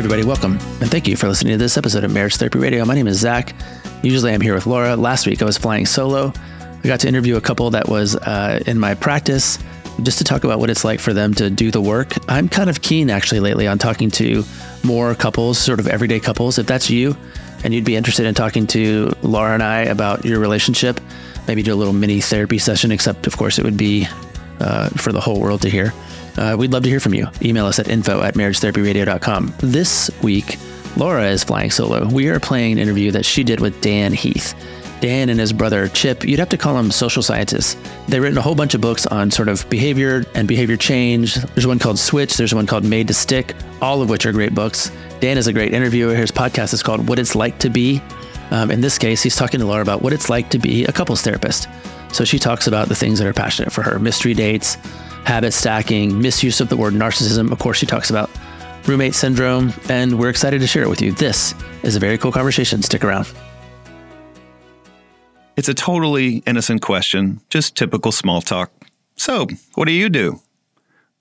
everybody, welcome. And thank you for listening to this episode of Marriage Therapy Radio. My name is Zach. Usually I'm here with Laura. Last week I was flying solo. I got to interview a couple that was uh, in my practice just to talk about what it's like for them to do the work. I'm kind of keen actually lately on talking to more couples, sort of everyday couples. If that's you and you'd be interested in talking to Laura and I about your relationship, maybe do a little mini therapy session, except of course it would be uh, for the whole world to hear. Uh, we'd love to hear from you. Email us at info at marriagetherapyradio.com. This week, Laura is flying solo. We are playing an interview that she did with Dan Heath. Dan and his brother Chip, you'd have to call them social scientists. They've written a whole bunch of books on sort of behavior and behavior change. There's one called Switch, there's one called Made to Stick, all of which are great books. Dan is a great interviewer. His podcast is called What It's Like to Be. Um, in this case, he's talking to Laura about what it's like to be a couples therapist. So she talks about the things that are passionate for her mystery dates, habit stacking, misuse of the word narcissism. Of course, she talks about roommate syndrome, and we're excited to share it with you. This is a very cool conversation. Stick around. It's a totally innocent question, just typical small talk. So, what do you do?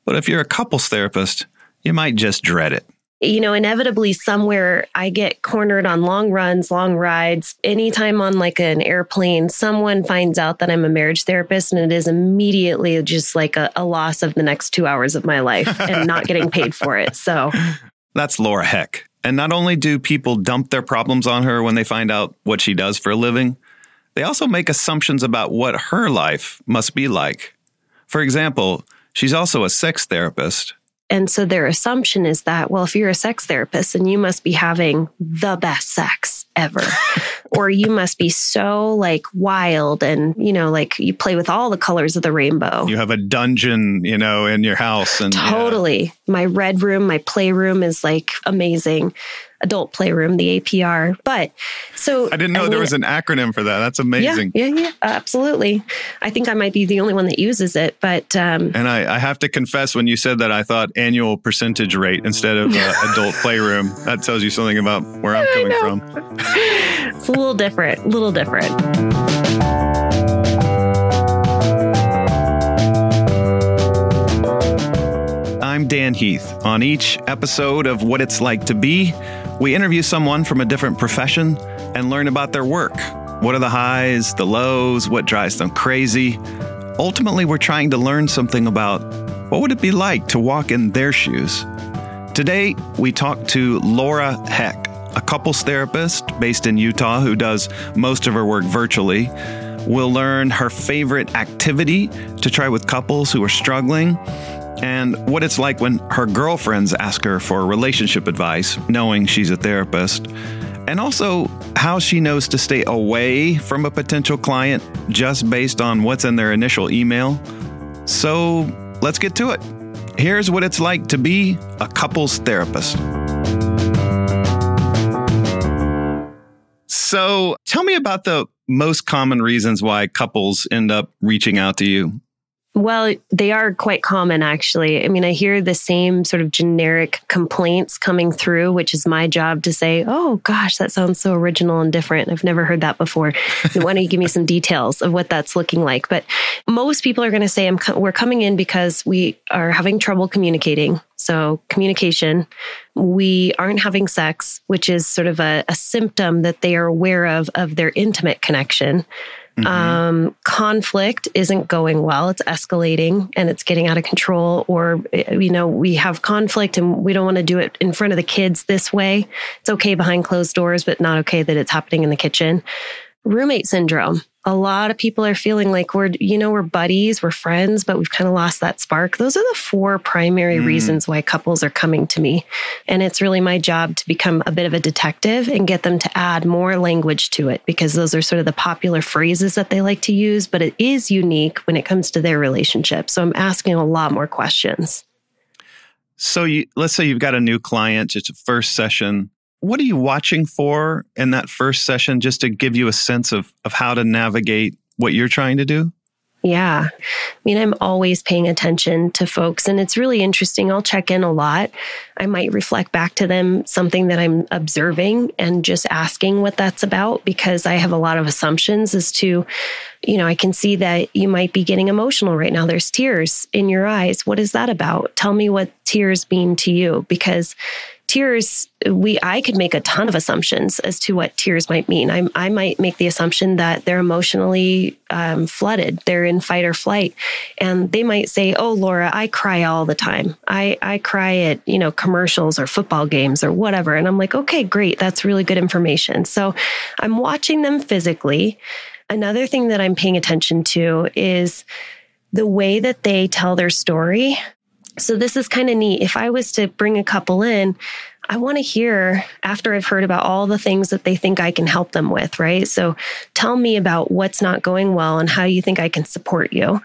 But if you're a couples therapist, you might just dread it you know, inevitably somewhere I get cornered on long runs, long rides. Anytime on like an airplane, someone finds out that I'm a marriage therapist and it is immediately just like a, a loss of the next two hours of my life and not getting paid for it. So that's Laura Heck. And not only do people dump their problems on her when they find out what she does for a living, they also make assumptions about what her life must be like. For example, she's also a sex therapist and so their assumption is that, well, if you're a sex therapist, then you must be having the best sex ever. or you must be so like wild and, you know, like you play with all the colors of the rainbow. You have a dungeon, you know, in your house. And totally. Yeah. My red room, my playroom is like amazing adult playroom, the APR. But so I didn't know I mean, there was an acronym for that. That's amazing. Yeah, yeah, yeah, absolutely. I think I might be the only one that uses it, but um, and I, I have to confess, when you said that, I thought annual percentage rate instead of uh, adult playroom. That tells you something about where I'm coming from. it's a little different, a little different. I'm Dan Heath. On each episode of What It's Like to Be, we interview someone from a different profession and learn about their work. What are the highs, the lows, what drives them crazy? Ultimately, we're trying to learn something about what would it be like to walk in their shoes. Today, we talk to Laura Heck, a couples therapist based in Utah who does most of her work virtually. We'll learn her favorite activity to try with couples who are struggling and what it's like when her girlfriends ask her for relationship advice, knowing she's a therapist, and also how she knows to stay away from a potential client just based on what's in their initial email. So let's get to it. Here's what it's like to be a couples therapist. So tell me about the most common reasons why couples end up reaching out to you. Well, they are quite common, actually. I mean, I hear the same sort of generic complaints coming through, which is my job to say, oh, gosh, that sounds so original and different. I've never heard that before. Why don't you give me some details of what that's looking like? But most people are going to say, I'm co- we're coming in because we are having trouble communicating. So, communication, we aren't having sex, which is sort of a, a symptom that they are aware of of their intimate connection. Mm-hmm. Um, conflict isn't going well. It's escalating and it's getting out of control. Or, you know, we have conflict and we don't want to do it in front of the kids this way. It's okay behind closed doors, but not okay that it's happening in the kitchen. Roommate syndrome a lot of people are feeling like we're, you know, we're buddies, we're friends, but we've kind of lost that spark. Those are the four primary mm. reasons why couples are coming to me. And it's really my job to become a bit of a detective and get them to add more language to it because those are sort of the popular phrases that they like to use, but it is unique when it comes to their relationship. So I'm asking a lot more questions. So you, let's say you've got a new client, it's a first session what are you watching for in that first session just to give you a sense of, of how to navigate what you're trying to do? Yeah. I mean, I'm always paying attention to folks, and it's really interesting. I'll check in a lot. I might reflect back to them something that I'm observing and just asking what that's about because I have a lot of assumptions as to, you know, I can see that you might be getting emotional right now. There's tears in your eyes. What is that about? Tell me what tears mean to you because tears we i could make a ton of assumptions as to what tears might mean. I, I might make the assumption that they're emotionally um, flooded. They're in fight or flight. And they might say oh laura i cry all the time. I i cry at you know commercials or football games or whatever. And i'm like okay great. That's really good information. So i'm watching them physically. Another thing that i'm paying attention to is the way that they tell their story so this is kind of neat. If I was to bring a couple in, I want to hear after I've heard about all the things that they think I can help them with, right? So tell me about what's not going well and how you think I can support you.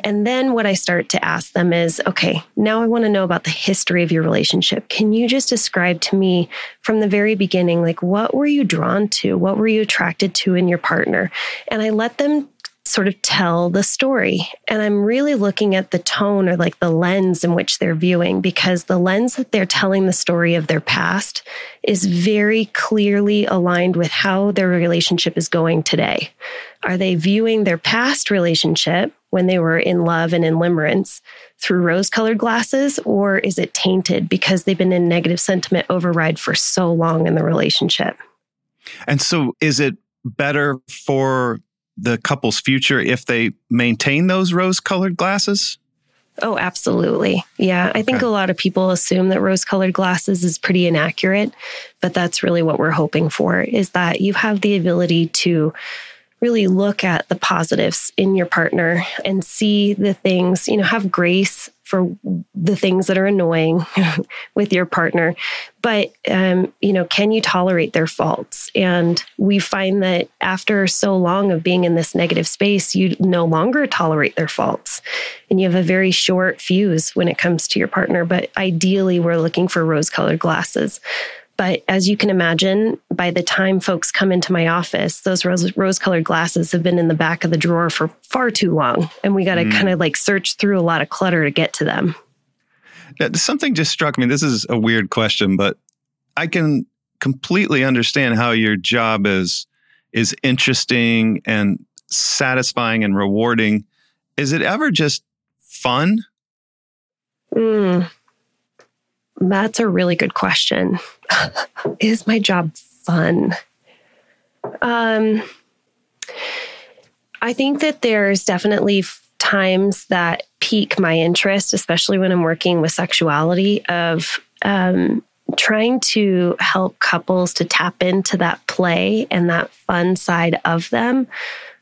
And then what I start to ask them is, okay, now I want to know about the history of your relationship. Can you just describe to me from the very beginning, like what were you drawn to? What were you attracted to in your partner? And I let them sort of tell the story. And I'm really looking at the tone or like the lens in which they're viewing because the lens that they're telling the story of their past is very clearly aligned with how their relationship is going today. Are they viewing their past relationship when they were in love and in limerence through rose colored glasses, or is it tainted because they've been in negative sentiment override for so long in the relationship? And so, is it better for the couple's future if they maintain those rose colored glasses? Oh, absolutely. Yeah. I think a lot of people assume that rose colored glasses is pretty inaccurate, but that's really what we're hoping for is that you have the ability to really look at the positives in your partner and see the things, you know, have grace for the things that are annoying with your partner. But, um, you know, can you tolerate their faults? And we find that after so long of being in this negative space, you no longer tolerate their faults. And you have a very short fuse when it comes to your partner. But ideally, we're looking for rose colored glasses. But as you can imagine, by the time folks come into my office, those rose, colored glasses have been in the back of the drawer for far too long. And we got to mm. kind of like search through a lot of clutter to get to them. Something just struck me. This is a weird question, but I can completely understand how your job is is interesting and satisfying and rewarding. Is it ever just fun? Mm, that's a really good question. Is my job fun? Um, I think that there's definitely times that pique my interest, especially when I'm working with sexuality, of um, trying to help couples to tap into that play and that fun side of them.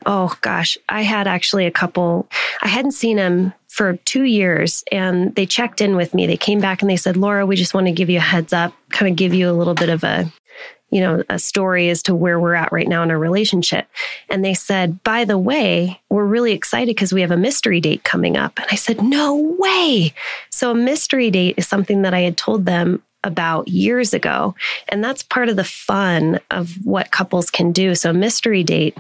Oh gosh, I had actually a couple, I hadn't seen them for two years and they checked in with me. They came back and they said, Laura, we just want to give you a heads up, kind of give you a little bit of a, you know, a story as to where we're at right now in our relationship. And they said, by the way, we're really excited because we have a mystery date coming up. And I said, no way. So a mystery date is something that I had told them about years ago. And that's part of the fun of what couples can do. So, mystery date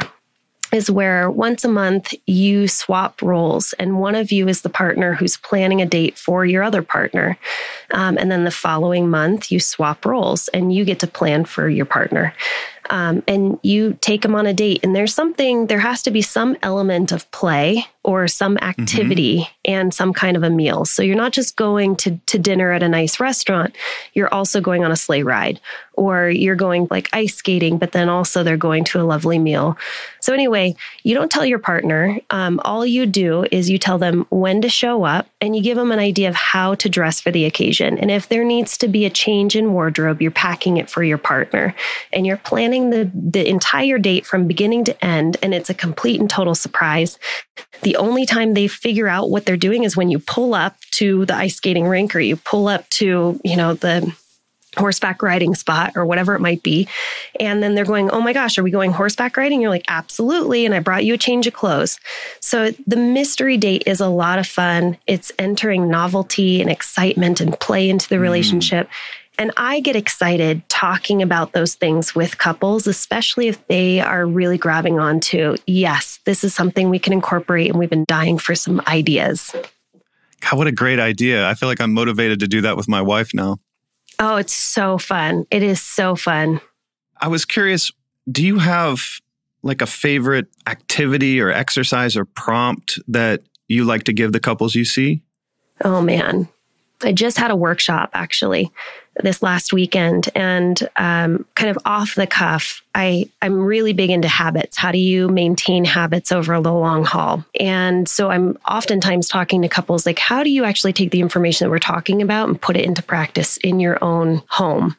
is where once a month you swap roles and one of you is the partner who's planning a date for your other partner. Um, and then the following month you swap roles and you get to plan for your partner um, and you take them on a date. And there's something, there has to be some element of play or some activity mm-hmm. and some kind of a meal. So you're not just going to, to dinner at a nice restaurant, you're also going on a sleigh ride or you're going like ice skating, but then also they're going to a lovely meal. So, anyway, you don't tell your partner. Um, all you do is you tell them when to show up and you give them an idea of how to dress for the occasion. And if there needs to be a change in wardrobe, you're packing it for your partner and you're planning planning the, the entire date from beginning to end, and it's a complete and total surprise. The only time they figure out what they're doing is when you pull up to the ice skating rink or you pull up to, you know, the horseback riding spot or whatever it might be. And then they're going, Oh my gosh, are we going horseback riding? You're like, Absolutely. And I brought you a change of clothes. So the mystery date is a lot of fun. It's entering novelty and excitement and play into the mm. And I get excited talking about those things with couples, especially if they are really grabbing onto, yes, this is something we can incorporate and we've been dying for some ideas. God, what a great idea. I feel like I'm motivated to do that with my wife now. Oh, it's so fun. It is so fun. I was curious, do you have like a favorite activity or exercise or prompt that you like to give the couples you see? Oh, man. I just had a workshop actually this last weekend and um, kind of off the cuff I, i'm really big into habits. How do you maintain habits over the long haul? And so i'm oftentimes talking to couples like how do you actually take the information that we're talking about and put it into practice in your own home?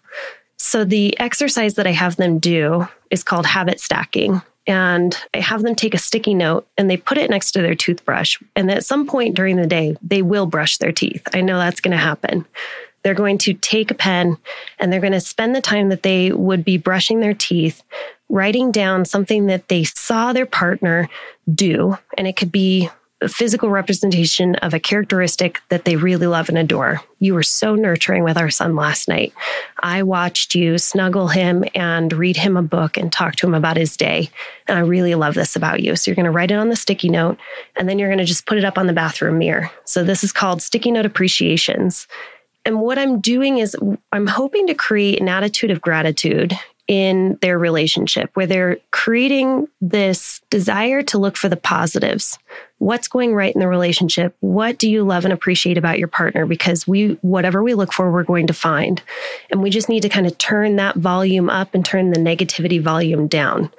So the exercise that i have them do is called habit stacking and I have them take a sticky note and they put it next to their toothbrush. And at some point during the day, they will brush their teeth. I know that's going to happen. They're going to take a pen and they're going to spend the time that they would be brushing their teeth, writing down something that they saw their partner do. And it could be physical representation of a characteristic that they really love and adore. You were so nurturing with our son last night. I watched you snuggle him and read him a book and talk to him about his day. And I really love this about you. So you're going to write it on the sticky note and then you're going to just put it up on the bathroom mirror. So this is called sticky note appreciations. And what I'm doing is I'm hoping to create an attitude of gratitude in their relationship where they're creating this desire to look for the positives. What's going right in the relationship? What do you love and appreciate about your partner? Because we, whatever we look for, we're going to find. And we just need to kind of turn that volume up and turn the negativity volume down.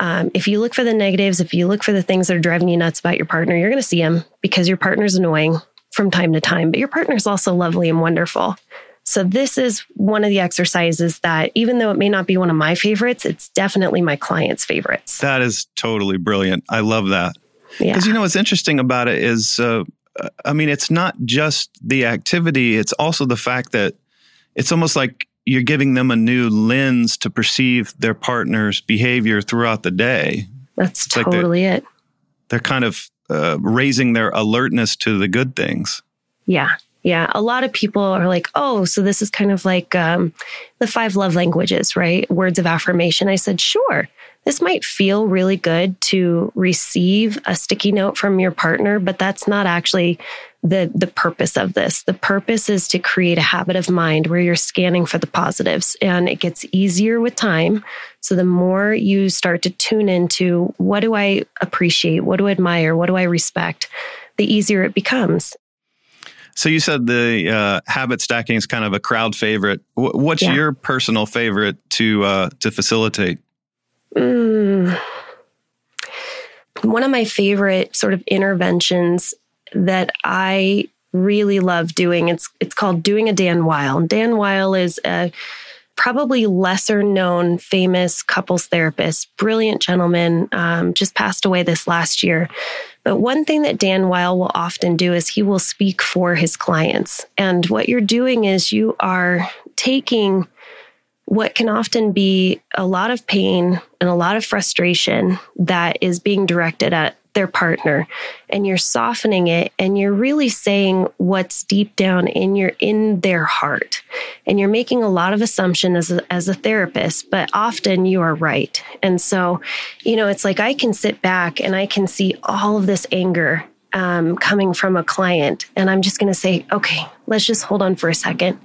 Um, if you look for the negatives, if you look for the things that are driving you nuts about your partner, you're going to see them because your partner's annoying from time to time, but your partner's also lovely and wonderful. So, this is one of the exercises that, even though it may not be one of my favorites, it's definitely my client's favorites. That is totally brilliant. I love that. Because, yeah. you know, what's interesting about it is, uh, I mean, it's not just the activity, it's also the fact that it's almost like you're giving them a new lens to perceive their partner's behavior throughout the day. That's it's totally like it. They're kind of uh, raising their alertness to the good things. Yeah, yeah, a lot of people are like, oh, so this is kind of like um, the five love languages, right? Words of affirmation. I said, sure. This might feel really good to receive a sticky note from your partner, but that's not actually the the purpose of this. The purpose is to create a habit of mind where you're scanning for the positives and it gets easier with time. So the more you start to tune into what do I appreciate, what do I admire, what do I respect, the easier it becomes. So you said the uh, habit stacking is kind of a crowd favorite. W- what's yeah. your personal favorite to uh, to facilitate? Mm. One of my favorite sort of interventions that I really love doing it's it's called doing a Dan Wile. Dan Wile is a probably lesser known famous couples therapist, brilliant gentleman, um, just passed away this last year. But one thing that Dan Wile will often do is he will speak for his clients. And what you're doing is you are taking what can often be a lot of pain and a lot of frustration that is being directed at their partner and you're softening it and you're really saying what's deep down in your in their heart. And you're making a lot of assumption as a, as a therapist but often you are right. And so you know it's like i can sit back and i can see all of this anger um, coming from a client and i'm just going to say okay let's just hold on for a second.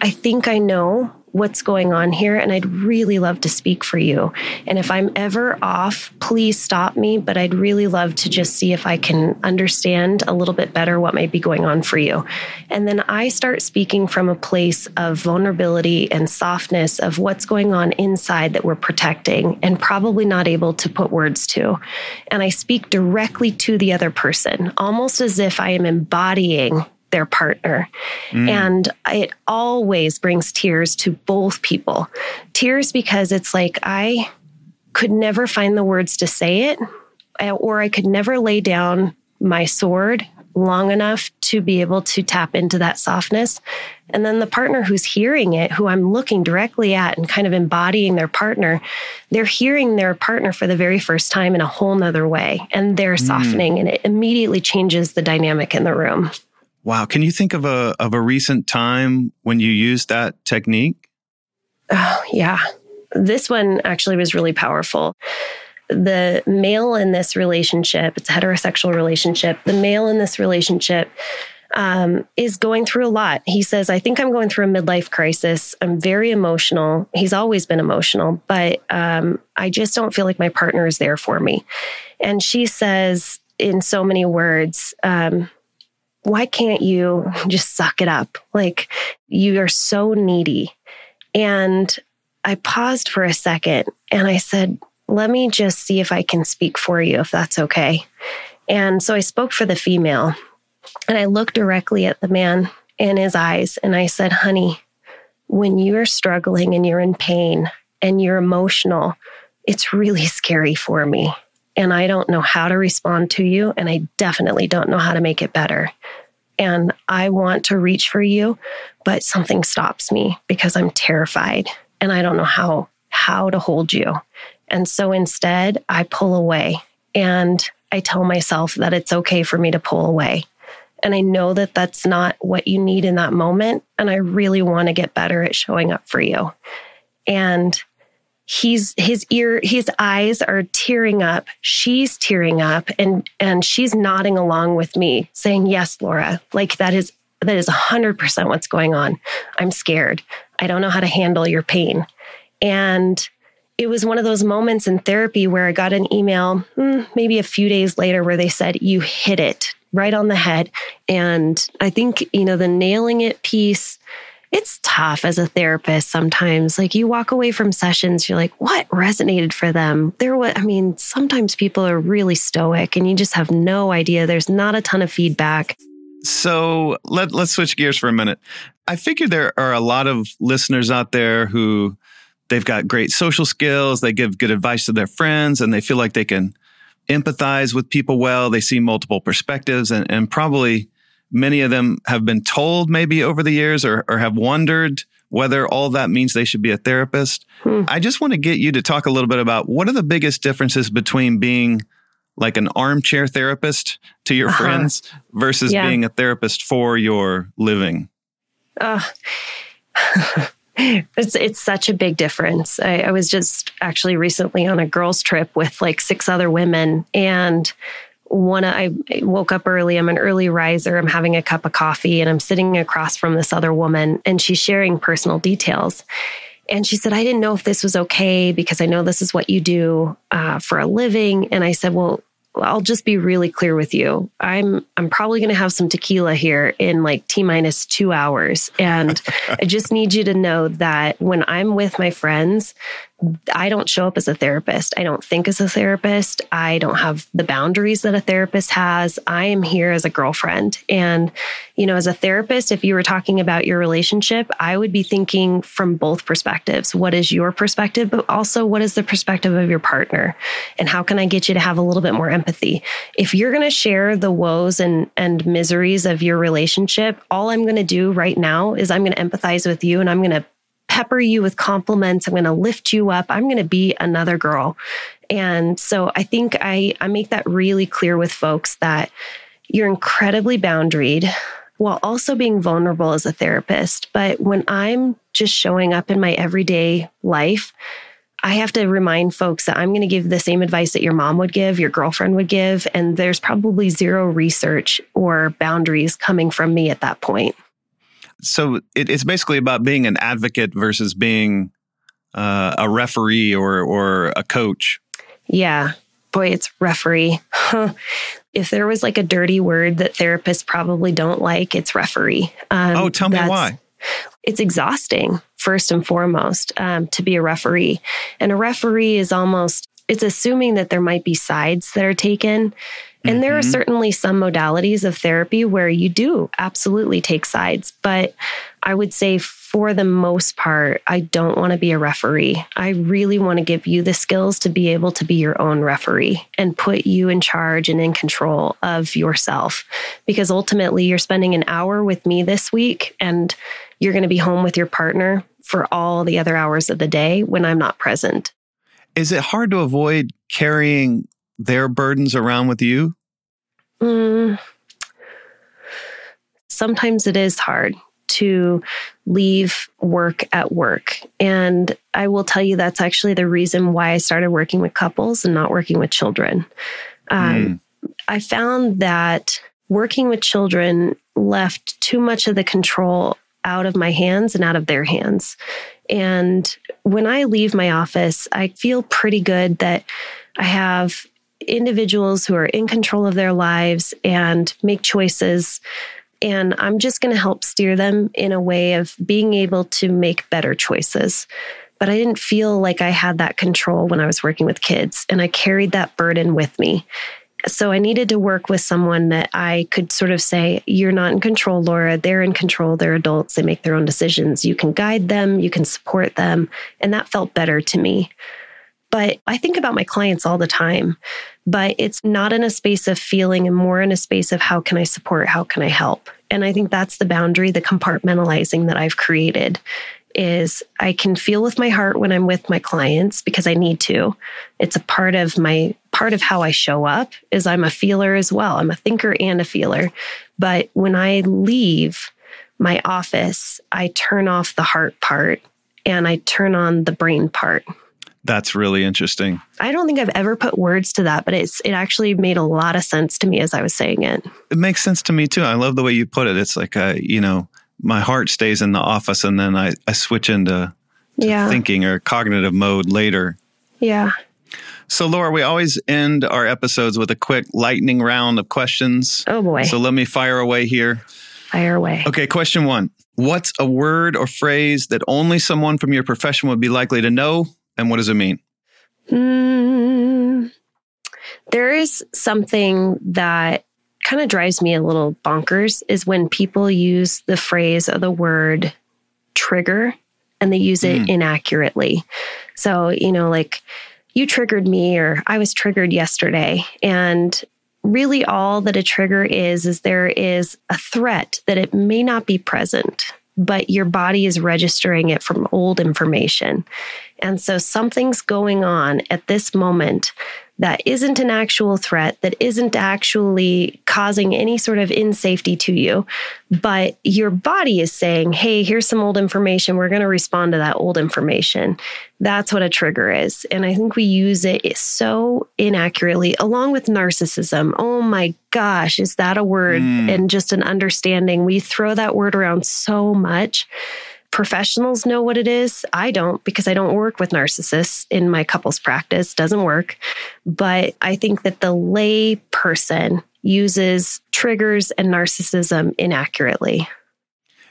I think i know what's going on here and I'd really love to speak for you. And if I'm ever off, please stop me, but I'd really love to just see if I can understand a little bit better what might be going on for you. And then I start speaking from a place of vulnerability and softness of what's going on inside that we're protecting and probably not able to put words to. And I speak directly to the other person, almost as if I am embodying their partner. Mm. And it always brings tears to both people. Tears because it's like I could never find the words to say it, eh, or I could never lay down my sword long enough to be able to tap into that softness. And then the partner who's hearing it, who I'm looking directly at and kind of embodying their partner, they're hearing their partner for the very first time in a whole nother way. And they're mm. softening, and it immediately changes the dynamic in the room. Wow. Can you think of a of a recent time when you used that technique? Oh, yeah. This one actually was really powerful. The male in this relationship, it's a heterosexual relationship. The male in this relationship um, is going through a lot. He says, I think I'm going through a midlife crisis. I'm very emotional. He's always been emotional, but um, I just don't feel like my partner is there for me. And she says, in so many words, um, why can't you just suck it up? Like you are so needy. And I paused for a second and I said, let me just see if I can speak for you, if that's okay. And so I spoke for the female and I looked directly at the man in his eyes and I said, honey, when you're struggling and you're in pain and you're emotional, it's really scary for me. And I don't know how to respond to you. And I definitely don't know how to make it better. And I want to reach for you, but something stops me because I'm terrified and I don't know how how to hold you. And so instead, I pull away and I tell myself that it's okay for me to pull away. And I know that that's not what you need in that moment. And I really want to get better at showing up for you. And he's his ear his eyes are tearing up. She's tearing up and and she's nodding along with me saying yes laura. Like that is that is 100% what's going on. I'm scared. I don't know how to handle your pain. And it was one of those moments in therapy where i got an email hmm, maybe a few days later where they said you hit it right on the head. And i think you know the nailing it piece it's tough as a therapist sometimes. Like you walk away from sessions, you're like, what resonated for them? There was, I mean, sometimes people are really stoic and you just have no idea. There's not a ton of feedback. So let, let's switch gears for a minute. I figure there are a lot of listeners out there who they've got great social skills. They give good advice to their friends and they feel like they can empathize with people well. They see multiple perspectives and, and probably many of them have been told maybe over the years or, or have wondered whether all that means they should be a therapist. Hmm. I just want to get you to talk a little bit about what are the biggest differences between being like an armchair therapist to your uh-huh. friends versus yeah. being a therapist for your living? Uh, it's it's such a big difference. I, I was just actually recently on a girls' trip with like six other women, and one I woke up early. I'm an early riser. I'm having a cup of coffee and I'm sitting across from this other woman and she's sharing personal details. And she said, I didn't know if this was okay because I know this is what you do uh, for a living. And I said, Well, I'll just be really clear with you. I'm I'm probably going to have some tequila here in like T minus 2 hours and I just need you to know that when I'm with my friends, I don't show up as a therapist. I don't think as a therapist. I don't have the boundaries that a therapist has. I am here as a girlfriend. And, you know, as a therapist, if you were talking about your relationship, I would be thinking from both perspectives. What is your perspective, but also what is the perspective of your partner? And how can I get you to have a little bit more empathy? If you're going to share the woes and, and miseries of your relationship, all I'm going to do right now is I'm going to empathize with you and I'm going to pepper you with compliments. I'm going to lift you up. I'm going to be another girl. And so I think I, I make that really clear with folks that you're incredibly boundaried while also being vulnerable as a therapist. But when I'm just showing up in my everyday life, I have to remind folks that I'm going to give the same advice that your mom would give, your girlfriend would give, and there's probably zero research or boundaries coming from me at that point so it, it's basically about being an advocate versus being uh, a referee or or a coach. Yeah, boy, it's referee. if there was like a dirty word that therapists probably don't like, it's referee. Um, oh, tell me why. It's exhausting, first and foremost, um, to be a referee. And a referee is almost, it's assuming that there might be sides that are taken. And mm-hmm. there are mm-hmm. certainly some modalities of therapy where you do absolutely take sides. But I would say for the most part, I don't want to be a referee. I really want to give you the skills to be able to be your own referee and put you in charge and in control of yourself. Because ultimately, you're spending an hour with me this week and you're going to be home with your partner for all the other hours of the day when I'm not present. Is it hard to avoid carrying their burdens around with you? Mm, sometimes it is hard to leave work at work. And I will tell you that's actually the reason why I started working with couples and not working with children. Um, mm. I found that working with children left too much of the control out of my hands and out of their hands. And when I leave my office, I feel pretty good that I have individuals who are in control of their lives and make choices. And I'm just going to help steer them in a way of being able to make better choices. But I didn't feel like I had that control when I was working with kids, and I carried that burden with me. So I needed to work with someone that I could sort of say, You're not in control, Laura. They're in control. They're adults. They make their own decisions. You can guide them, you can support them. And that felt better to me. But I think about my clients all the time, but it's not in a space of feeling and more in a space of how can I support? How can I help? And I think that's the boundary, the compartmentalizing that I've created is I can feel with my heart when I'm with my clients because I need to. It's a part of my part of how I show up is I'm a feeler as well. I'm a thinker and a feeler. But when I leave my office, I turn off the heart part and I turn on the brain part. That's really interesting. I don't think I've ever put words to that, but it's it actually made a lot of sense to me as I was saying it. It makes sense to me too. I love the way you put it. It's like a, you know, my heart stays in the office and then I, I switch into yeah. thinking or cognitive mode later. Yeah. So, Laura, we always end our episodes with a quick lightning round of questions. Oh, boy. So, let me fire away here. Fire away. Okay, question one What's a word or phrase that only someone from your profession would be likely to know and what does it mean? Mm, there is something that kind of drives me a little bonkers is when people use the phrase or the word trigger and they use it mm. inaccurately. So, you know, like you triggered me or I was triggered yesterday. And really all that a trigger is, is there is a threat that it may not be present but your body is registering it from old information. And so something's going on at this moment that isn't an actual threat, that isn't actually causing any sort of insafety to you, but your body is saying, hey, here's some old information. We're going to respond to that old information. That's what a trigger is. And I think we use it so inaccurately, along with narcissism. Oh my gosh, is that a word mm. and just an understanding? We throw that word around so much professionals know what it is. I don't because I don't work with narcissists in my couples practice, doesn't work. But I think that the lay person uses triggers and narcissism inaccurately.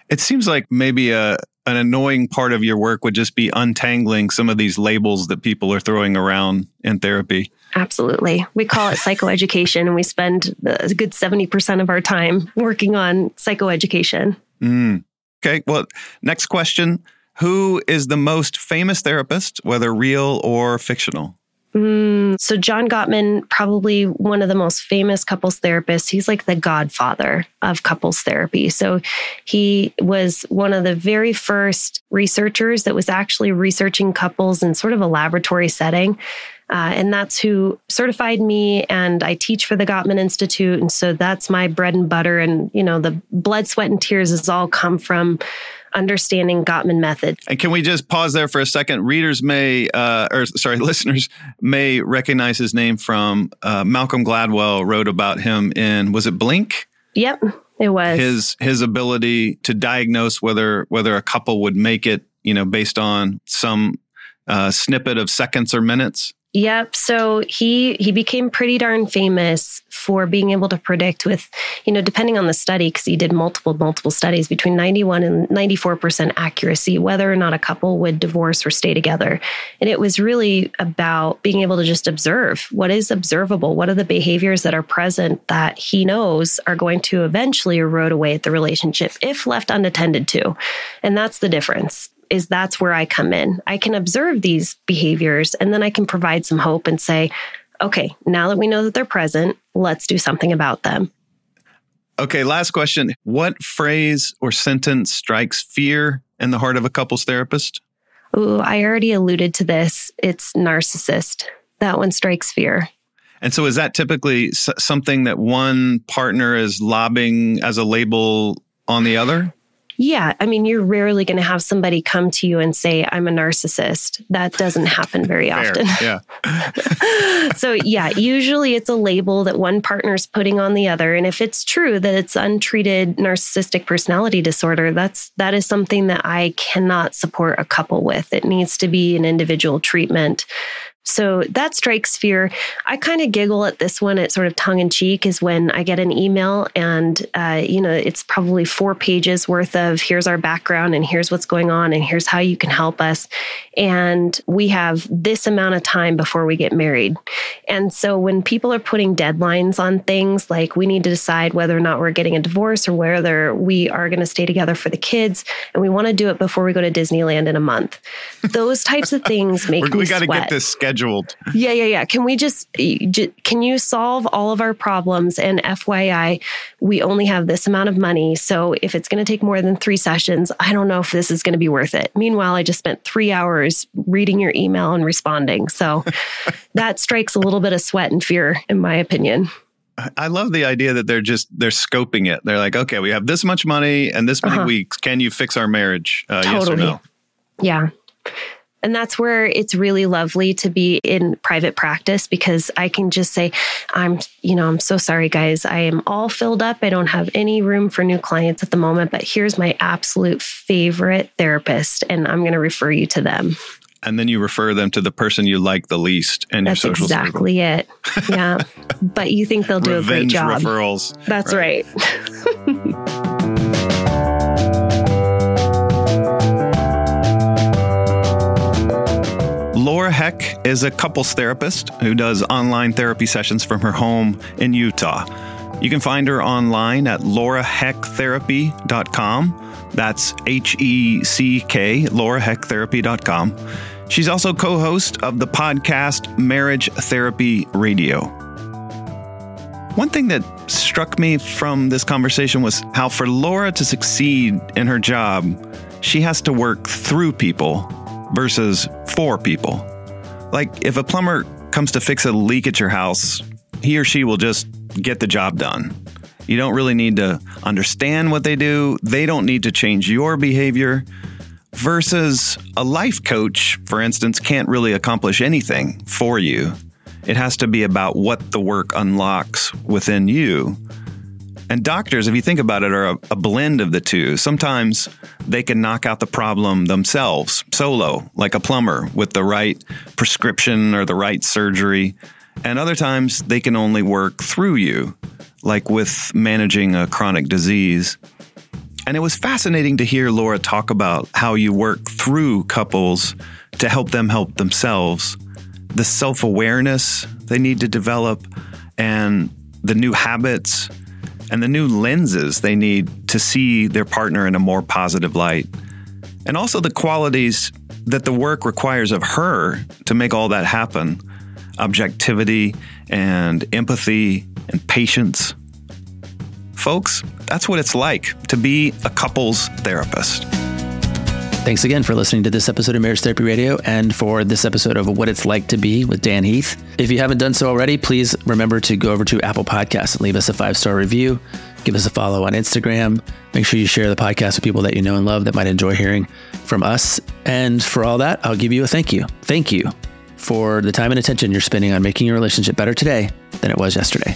It seems like maybe a an annoying part of your work would just be untangling some of these labels that people are throwing around in therapy. Absolutely. We call it psychoeducation, and we spend a good 70% of our time working on psychoeducation. Mm. Okay. Well, next question. Who is the most famous therapist, whether real or fictional? Mm, so, John Gottman, probably one of the most famous couples therapists. He's like the godfather of couples therapy. So, he was one of the very first researchers that was actually researching couples in sort of a laboratory setting. Uh, and that's who certified me and i teach for the gottman institute and so that's my bread and butter and you know the blood sweat and tears has all come from understanding gottman method and can we just pause there for a second? Readers may uh, or sorry listeners may recognize his name from uh, malcolm gladwell wrote about him in was it blink? Yep it was. His his ability to diagnose whether whether a couple would make it you know based on some uh, snippet of seconds or minutes Yep. So he he became pretty darn famous for being able to predict with, you know, depending on the study, because he did multiple multiple studies between 91 and 94 percent accuracy, whether or not a couple would divorce or stay together. And it was really about being able to just observe what is observable, what are the behaviors that are present that he knows are going to eventually erode away at the relationship if left unattended to. And that's the difference is that's where I come in. I can observe these behaviors and then I can provide some hope and say, okay, now that we know that they're present, let's do something about them. Okay, last question. What phrase or sentence strikes fear in the heart of a couples therapist? Ooh, I already alluded to this. It's narcissist. That one strikes fear. And so, is that typically something that one partner is lobbing as a label on the other? Yeah. I mean, you're rarely going to have somebody come to you and say, I'm a narcissist. That doesn't happen very Fair. often. Yeah. so, yeah, usually it's a label that one partner's putting on the other. And if it's true that it's untreated narcissistic personality disorder, that's that is something that I cannot support a couple with. It needs to be an individual treatment So that strikes fear. I kind of giggle at this one. It's sort of tongue in cheek is when I get an email and, uh, you know, it's probably four pages worth of here's our background and here's what's going on and here's how you can help us. And we have this amount of time before we get married. And so when people are putting deadlines on things like we need to decide whether or not we're getting a divorce or whether we are going to stay together for the kids and we want to do it before we go to Disneyland in a month, those types of things make me we got to get this scheduled. Yeah, yeah, yeah. Can we just, can you solve all of our problems? And FYI, we only have this amount of money. So if it's going to take more than three sessions, I don't know if this is going to be worth it. Meanwhile, I just spent three hours reading your email and responding. So that strikes a little bit of sweat and fear, in my opinion. I love the idea that they're just they're scoping it. They're like, okay, we have this much money and this many uh-huh. weeks. Can you fix our marriage? Uh, totally. Yes or no? Yeah. And that's where it's really lovely to be in private practice because I can just say, I'm, you know, I'm so sorry, guys. I am all filled up. I don't have any room for new clients at the moment, but here's my absolute favorite therapist, and I'm going to refer you to them. And then you refer them to the person you like the least and That's your social exactly circle. it. Yeah. but you think they'll do a great job. referrals. That's right. right. Is a couples therapist who does online therapy sessions from her home in Utah. You can find her online at laurahecktherapy.com. That's H E C K, laurahecktherapy.com. She's also co host of the podcast Marriage Therapy Radio. One thing that struck me from this conversation was how for Laura to succeed in her job, she has to work through people versus for people. Like if a plumber comes to fix a leak at your house, he or she will just get the job done. You don't really need to understand what they do, they don't need to change your behavior. Versus a life coach, for instance, can't really accomplish anything for you. It has to be about what the work unlocks within you. And doctors, if you think about it, are a, a, blend of the two. Sometimes they can knock out the problem themselves, solo, like a plumber, with the right prescription or the right surgery. And other times they can only work through you, like with managing a chronic disease. And it was fascinating to hear Laura talk about how you work through couples to help them help themselves, the self awareness they need to develop, and the new habits and the new lenses they need to see their partner in a more positive light. And also the qualities that the work requires of her to make all that happen objectivity and empathy and patience. Folks, that's what it's like to be a couples therapist. Thanks again for listening to this episode of Marriage Therapy Radio and for this episode of What It's Like to Be with Dan Heath. If you haven't done so already, please remember to go over to Apple Podcasts and leave us a five star review. Give us a follow on Instagram. Make sure you share the podcast with people that you know and love that might enjoy hearing from us. And for all that, I'll give you a thank you. Thank you for the time and attention you're spending on making your relationship better today than it was yesterday.